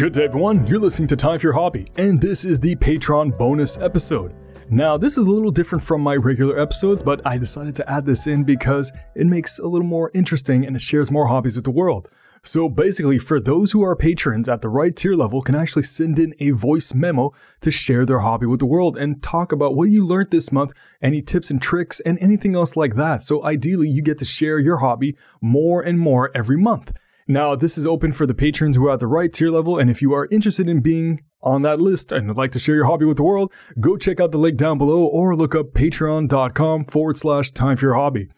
Good day, everyone. You're listening to Time for Your Hobby, and this is the Patreon bonus episode. Now, this is a little different from my regular episodes, but I decided to add this in because it makes a little more interesting and it shares more hobbies with the world. So basically, for those who are patrons at the right tier level can actually send in a voice memo to share their hobby with the world and talk about what you learned this month, any tips and tricks, and anything else like that. So ideally, you get to share your hobby more and more every month. Now, this is open for the patrons who are at the right tier level, and if you are interested in being on that list and would like to share your hobby with the world, go check out the link down below or look up patreon.com forward slash time for your hobby.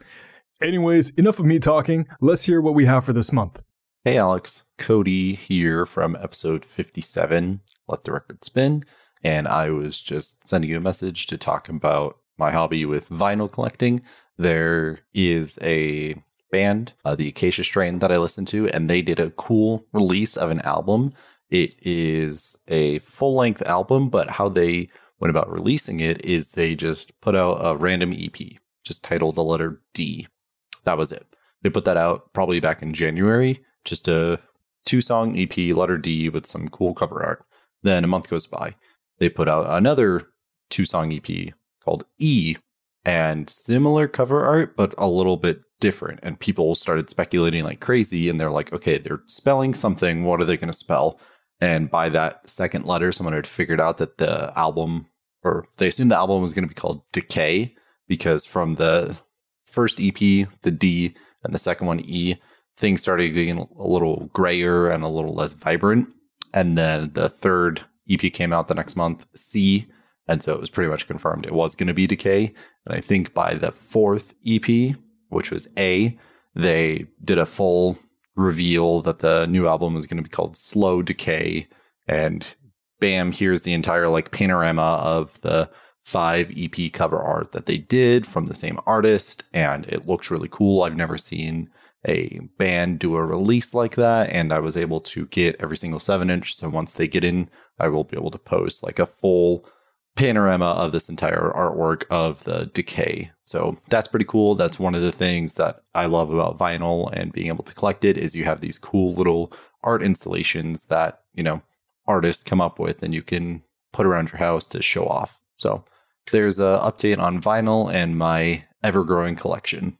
Anyways, enough of me talking. Let's hear what we have for this month. Hey Alex, Cody here from episode 57, Let the Record Spin. And I was just sending you a message to talk about my hobby with vinyl collecting. There is a band, uh, the Acacia Strain, that I listened to, and they did a cool release of an album. It is a full length album, but how they went about releasing it is they just put out a random EP, just titled the letter D. That was it. They put that out probably back in January, just a two song EP, letter D, with some cool cover art. Then a month goes by. They put out another two song EP called E and similar cover art, but a little bit different. And people started speculating like crazy. And they're like, okay, they're spelling something. What are they going to spell? And by that second letter, someone had figured out that the album, or they assumed the album was going to be called Decay, because from the first EP, the D, and the second one, E, things started getting a little grayer and a little less vibrant. And then the third EP came out the next month, C. And so it was pretty much confirmed it was going to be Decay. And I think by the fourth EP, which was A, they did a full reveal that the new album was going to be called Slow Decay. And bam, here's the entire like panorama of the five EP cover art that they did from the same artist. And it looks really cool. I've never seen a band do a release like that. And I was able to get every single seven inch. So once they get in, I will be able to post like a full panorama of this entire artwork of the decay. So that's pretty cool. That's one of the things that I love about vinyl and being able to collect it is you have these cool little art installations that, you know, artists come up with and you can put around your house to show off. So there's a update on vinyl and my ever growing collection.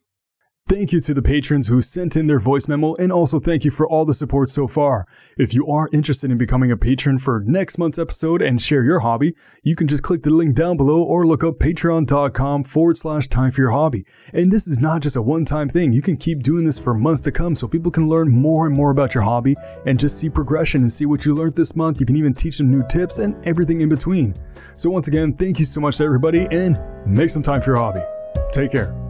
Thank you to the patrons who sent in their voice memo, and also thank you for all the support so far. If you are interested in becoming a patron for next month's episode and share your hobby, you can just click the link down below or look up patreon.com forward slash time for your hobby. And this is not just a one time thing, you can keep doing this for months to come so people can learn more and more about your hobby and just see progression and see what you learned this month. You can even teach them new tips and everything in between. So, once again, thank you so much to everybody and make some time for your hobby. Take care.